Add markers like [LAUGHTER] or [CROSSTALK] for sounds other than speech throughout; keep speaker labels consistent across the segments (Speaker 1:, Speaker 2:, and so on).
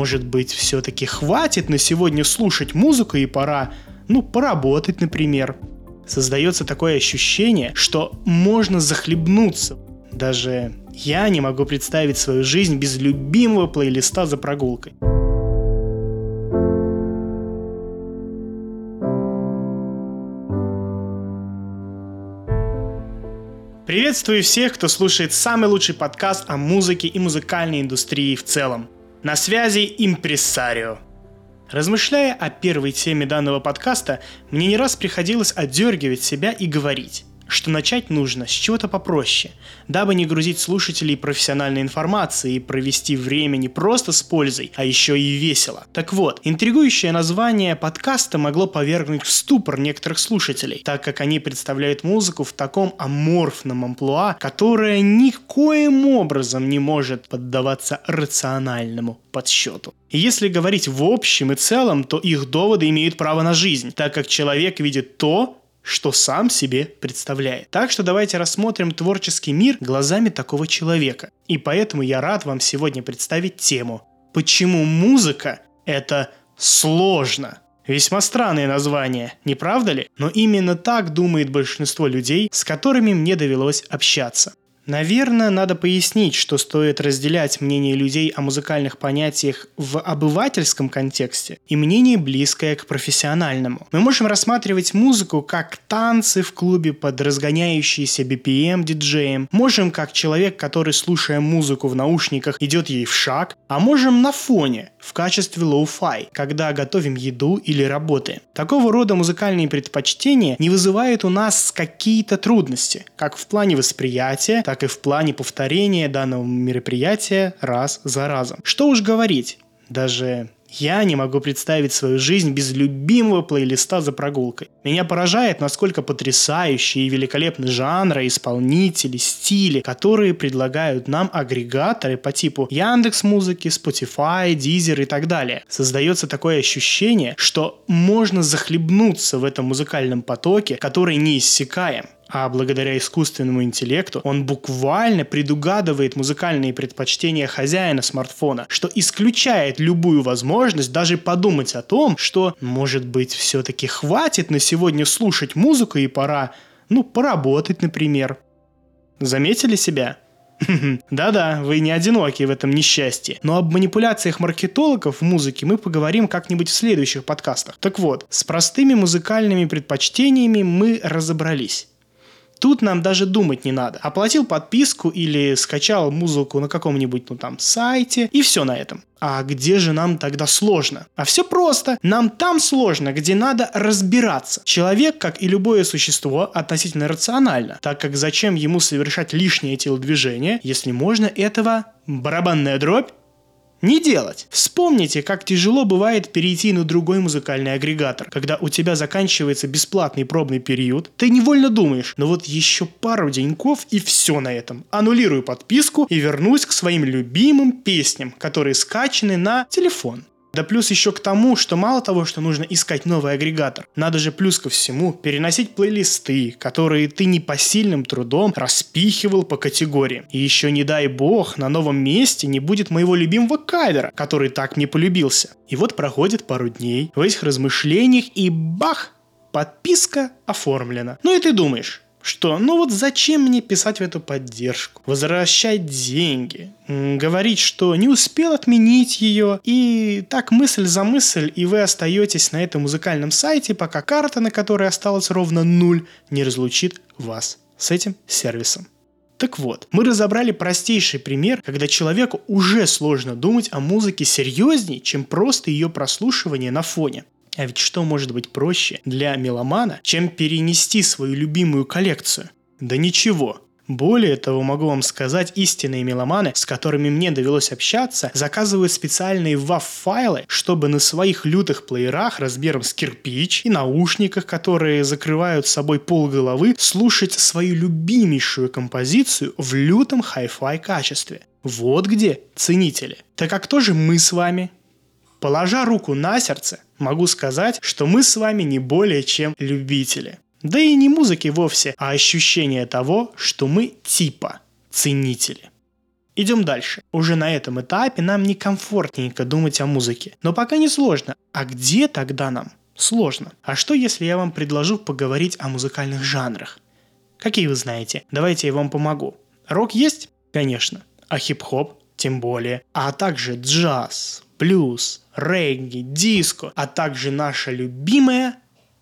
Speaker 1: может быть, все-таки хватит на сегодня слушать музыку и пора, ну, поработать, например. Создается такое ощущение, что можно захлебнуться. Даже я не могу представить свою жизнь без любимого плейлиста за прогулкой. Приветствую всех, кто слушает самый лучший подкаст о музыке и музыкальной индустрии в целом. На связи импрессарио. Размышляя о первой теме данного подкаста, мне не раз приходилось отдергивать себя и говорить что начать нужно с чего-то попроще, дабы не грузить слушателей профессиональной информацией и провести время не просто с пользой, а еще и весело. Так вот, интригующее название подкаста могло повергнуть в ступор некоторых слушателей, так как они представляют музыку в таком аморфном амплуа, которое никоим образом не может поддаваться рациональному подсчету. Если говорить в общем и целом, то их доводы имеют право на жизнь, так как человек видит то, что сам себе представляет. Так что давайте рассмотрим творческий мир глазами такого человека. И поэтому я рад вам сегодня представить тему «Почему музыка – это сложно?» Весьма странное название, не правда ли? Но именно так думает большинство людей, с которыми мне довелось общаться. Наверное, надо пояснить, что стоит разделять мнение людей о музыкальных понятиях в обывательском контексте и мнение близкое к профессиональному. Мы можем рассматривать музыку как танцы в клубе под разгоняющийся BPM диджеем, можем как человек, который, слушая музыку в наушниках, идет ей в шаг, а можем на фоне, в качестве lo-fi, когда готовим еду или работаем. Такого рода музыкальные предпочтения не вызывают у нас какие-то трудности, как в плане восприятия, так и в плане повторения данного мероприятия раз за разом. Что уж говорить, даже я не могу представить свою жизнь без любимого плейлиста за прогулкой. Меня поражает, насколько потрясающие и великолепны жанры, исполнители, стили, которые предлагают нам агрегаторы по типу Яндекс Музыки, Spotify, Deezer и так далее. Создается такое ощущение, что можно захлебнуться в этом музыкальном потоке, который не иссякаем а благодаря искусственному интеллекту он буквально предугадывает музыкальные предпочтения хозяина смартфона, что исключает любую возможность даже подумать о том, что, может быть, все-таки хватит на сегодня слушать музыку и пора, ну, поработать, например. Заметили себя? Да-да, вы не одиноки в этом несчастье. Но об манипуляциях маркетологов в музыке мы поговорим как-нибудь в следующих подкастах. Так вот, с простыми музыкальными предпочтениями мы разобрались. Тут нам даже думать не надо. Оплатил подписку или скачал музыку на каком-нибудь, ну там, сайте, и все на этом. А где же нам тогда сложно? А все просто. Нам там сложно, где надо разбираться. Человек, как и любое существо, относительно рационально, так как зачем ему совершать лишнее телодвижение, если можно этого барабанная дробь не делать. Вспомните, как тяжело бывает перейти на другой музыкальный агрегатор. Когда у тебя заканчивается бесплатный пробный период, ты невольно думаешь, ну вот еще пару деньков и все на этом. Аннулирую подписку и вернусь к своим любимым песням, которые скачаны на телефон. Да плюс еще к тому, что мало того, что нужно искать новый агрегатор, надо же плюс ко всему переносить плейлисты, которые ты непосильным трудом распихивал по категориям. И еще не дай бог, на новом месте не будет моего любимого кавера, который так мне полюбился. И вот проходит пару дней в этих размышлениях и бах! Подписка оформлена. Ну и ты думаешь, что ну вот зачем мне писать в эту поддержку, возвращать деньги, говорить, что не успел отменить ее, и так мысль за мысль, и вы остаетесь на этом музыкальном сайте, пока карта, на которой осталось ровно нуль, не разлучит вас с этим сервисом. Так вот, мы разобрали простейший пример, когда человеку уже сложно думать о музыке серьезней, чем просто ее прослушивание на фоне. А ведь что может быть проще для меломана, чем перенести свою любимую коллекцию? Да ничего. Более того, могу вам сказать, истинные меломаны, с которыми мне довелось общаться, заказывают специальные WAV-файлы, чтобы на своих лютых плеерах размером с кирпич и наушниках, которые закрывают собой пол головы, слушать свою любимейшую композицию в лютом хай-фай качестве. Вот где ценители. Так а кто же мы с вами? Положа руку на сердце, могу сказать, что мы с вами не более чем любители. Да и не музыки вовсе, а ощущение того, что мы типа ценители. Идем дальше. Уже на этом этапе нам некомфортненько думать о музыке. Но пока не сложно. А где тогда нам? Сложно. А что, если я вам предложу поговорить о музыкальных жанрах? Какие вы знаете? Давайте я вам помогу. Рок есть? Конечно. А хип-хоп? Тем более. А также джаз, блюз, регги, диско, а также наша любимая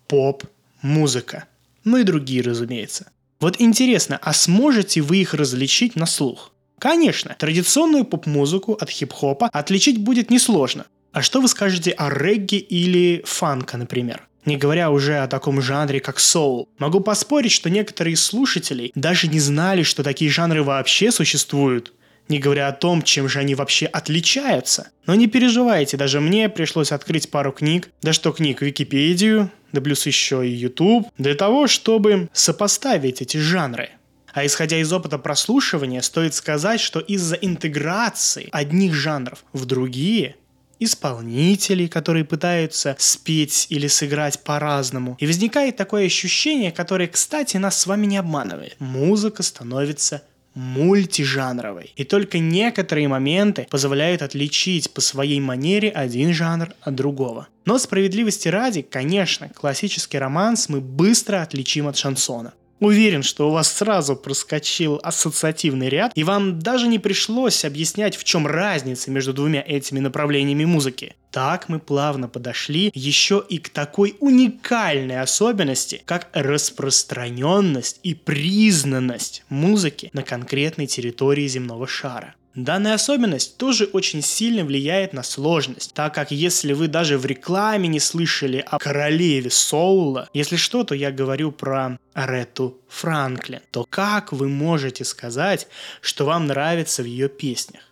Speaker 1: поп-музыка. Ну и другие, разумеется. Вот интересно, а сможете вы их различить на слух? Конечно, традиционную поп-музыку от хип-хопа отличить будет несложно. А что вы скажете о регги или фанка, например? Не говоря уже о таком жанре, как соул. Могу поспорить, что некоторые из слушателей даже не знали, что такие жанры вообще существуют. Не говоря о том, чем же они вообще отличаются. Но не переживайте, даже мне пришлось открыть пару книг, да что книг, Википедию, да плюс еще и YouTube, для того, чтобы сопоставить эти жанры. А исходя из опыта прослушивания, стоит сказать, что из-за интеграции одних жанров в другие исполнителей, которые пытаются спеть или сыграть по-разному. И возникает такое ощущение, которое, кстати, нас с вами не обманывает. Музыка становится мультижанровой. И только некоторые моменты позволяют отличить по своей манере один жанр от другого. Но справедливости ради, конечно, классический романс мы быстро отличим от шансона. Уверен, что у вас сразу проскочил ассоциативный ряд, и вам даже не пришлось объяснять, в чем разница между двумя этими направлениями музыки. Так мы плавно подошли еще и к такой уникальной особенности, как распространенность и признанность музыки на конкретной территории земного шара. Данная особенность тоже очень сильно влияет на сложность, так как если вы даже в рекламе не слышали о королеве соула, если что, то я говорю про Арету Франклин, то как вы можете сказать, что вам нравится в ее песнях?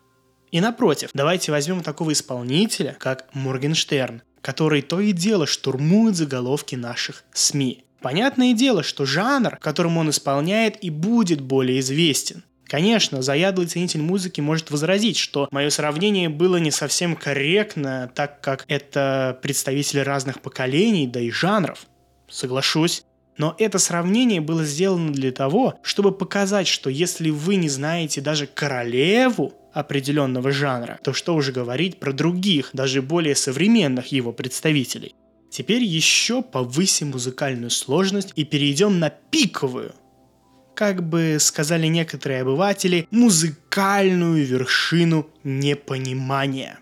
Speaker 1: И напротив, давайте возьмем такого исполнителя, как Моргенштерн, который то и дело штурмует заголовки наших СМИ. Понятное дело, что жанр, которым он исполняет, и будет более известен. Конечно, заядлый ценитель музыки может возразить, что мое сравнение было не совсем корректно, так как это представители разных поколений, да и жанров. Соглашусь. Но это сравнение было сделано для того, чтобы показать, что если вы не знаете даже королеву определенного жанра, то что уже говорить про других, даже более современных его представителей. Теперь еще повысим музыкальную сложность и перейдем на пиковую – как бы сказали некоторые обыватели, музыкальную вершину непонимания.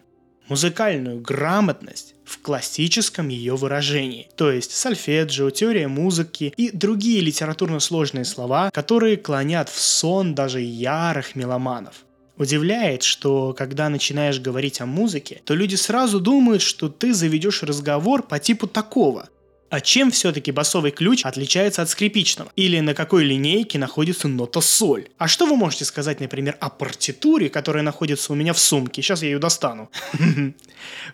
Speaker 1: Музыкальную грамотность в классическом ее выражении, то есть сольфеджио, теория музыки и другие литературно сложные слова, которые клонят в сон даже ярых меломанов. Удивляет, что когда начинаешь говорить о музыке, то люди сразу думают, что ты заведешь разговор по типу такого. А чем все-таки басовый ключ отличается от скрипичного? Или на какой линейке находится нота соль? А что вы можете сказать, например, о партитуре, которая находится у меня в сумке? Сейчас я ее достану. [LAUGHS]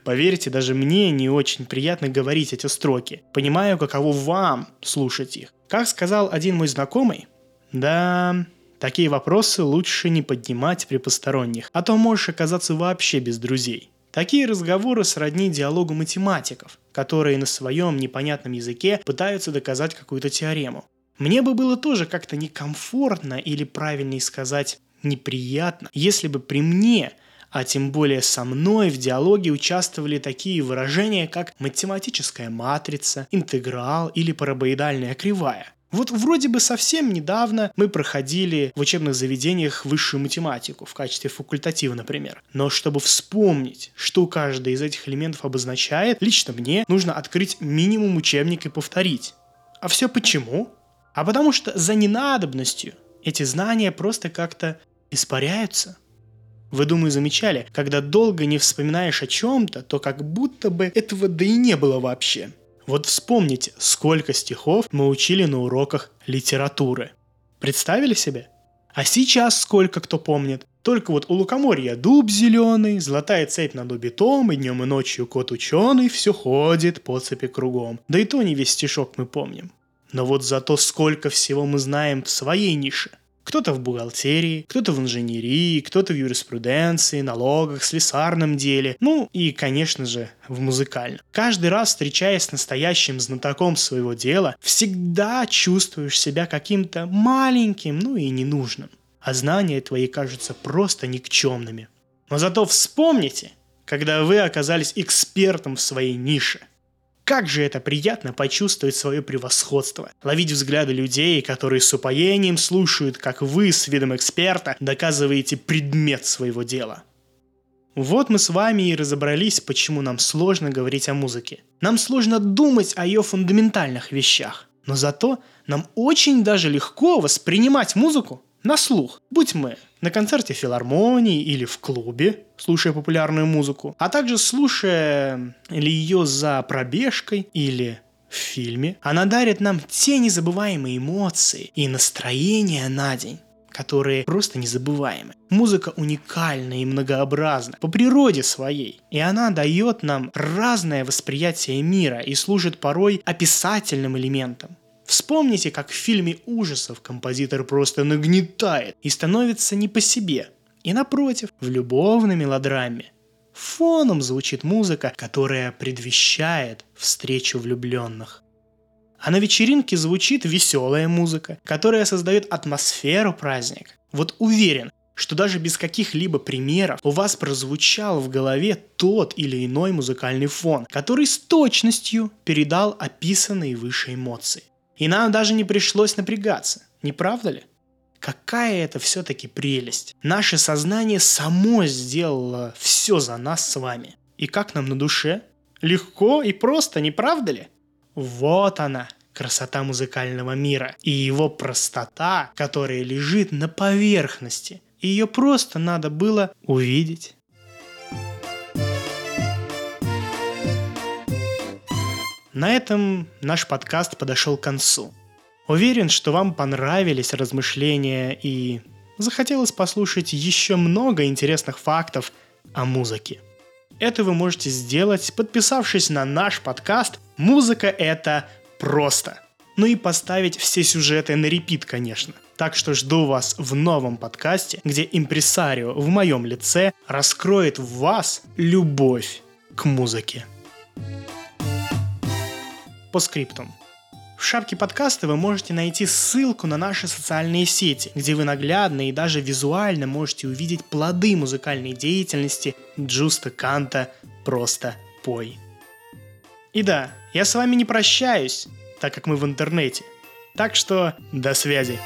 Speaker 1: Поверьте, даже мне не очень приятно говорить эти строки. Понимаю, каково вам слушать их. Как сказал один мой знакомый, да, такие вопросы лучше не поднимать при посторонних, а то можешь оказаться вообще без друзей. Такие разговоры сродни диалогу математиков, которые на своем непонятном языке пытаются доказать какую-то теорему. Мне бы было тоже как-то некомфортно или правильнее сказать неприятно, если бы при мне а тем более со мной в диалоге участвовали такие выражения, как математическая матрица, интеграл или парабоидальная кривая. Вот вроде бы совсем недавно мы проходили в учебных заведениях высшую математику в качестве факультатива, например. Но чтобы вспомнить, что каждый из этих элементов обозначает, лично мне нужно открыть минимум учебник и повторить. А все почему? А потому что за ненадобностью эти знания просто как-то испаряются. Вы, думаю, замечали, когда долго не вспоминаешь о чем-то, то как будто бы этого да и не было вообще – вот вспомните, сколько стихов мы учили на уроках литературы. Представили себе? А сейчас сколько кто помнит? Только вот у лукоморья дуб зеленый, золотая цепь над убитом, и днем и ночью кот ученый все ходит по цепи кругом. Да и то не весь стишок мы помним. Но вот зато сколько всего мы знаем в своей нише. Кто-то в бухгалтерии, кто-то в инженерии, кто-то в юриспруденции, налогах, слесарном деле, ну и, конечно же, в музыкальном. Каждый раз, встречаясь с настоящим знатоком своего дела, всегда чувствуешь себя каким-то маленьким, ну и ненужным. а знания твои кажутся просто никчемными. Но зато вспомните, когда вы оказались экспертом в своей нише. Как же это приятно почувствовать свое превосходство, ловить взгляды людей, которые с упоением слушают, как вы с видом эксперта доказываете предмет своего дела. Вот мы с вами и разобрались, почему нам сложно говорить о музыке. Нам сложно думать о ее фундаментальных вещах. Но зато нам очень даже легко воспринимать музыку на слух. Будь мы на концерте филармонии или в клубе, слушая популярную музыку, а также слушая или ее за пробежкой или в фильме. Она дарит нам те незабываемые эмоции и настроения на день которые просто незабываемы. Музыка уникальна и многообразна по природе своей, и она дает нам разное восприятие мира и служит порой описательным элементом. Вспомните, как в фильме ужасов композитор просто нагнетает и становится не по себе. И напротив, в любовной мелодраме фоном звучит музыка, которая предвещает встречу влюбленных. А на вечеринке звучит веселая музыка, которая создает атмосферу праздника. Вот уверен, что даже без каких-либо примеров у вас прозвучал в голове тот или иной музыкальный фон, который с точностью передал описанные выше эмоции. И нам даже не пришлось напрягаться, не правда ли? Какая это все-таки прелесть. Наше сознание само сделало все за нас с вами. И как нам на душе? Легко и просто, не правда ли? Вот она, красота музыкального мира и его простота, которая лежит на поверхности. Ее просто надо было увидеть. На этом наш подкаст подошел к концу. Уверен, что вам понравились размышления и захотелось послушать еще много интересных фактов о музыке. Это вы можете сделать, подписавшись на наш подкаст «Музыка – это просто». Ну и поставить все сюжеты на репит, конечно. Так что жду вас в новом подкасте, где импресарио в моем лице раскроет в вас любовь к музыке по скриптум. В шапке подкаста вы можете найти ссылку на наши социальные сети, где вы наглядно и даже визуально можете увидеть плоды музыкальной деятельности Джуста Канта «Просто пой». И да, я с вами не прощаюсь, так как мы в интернете. Так что до связи.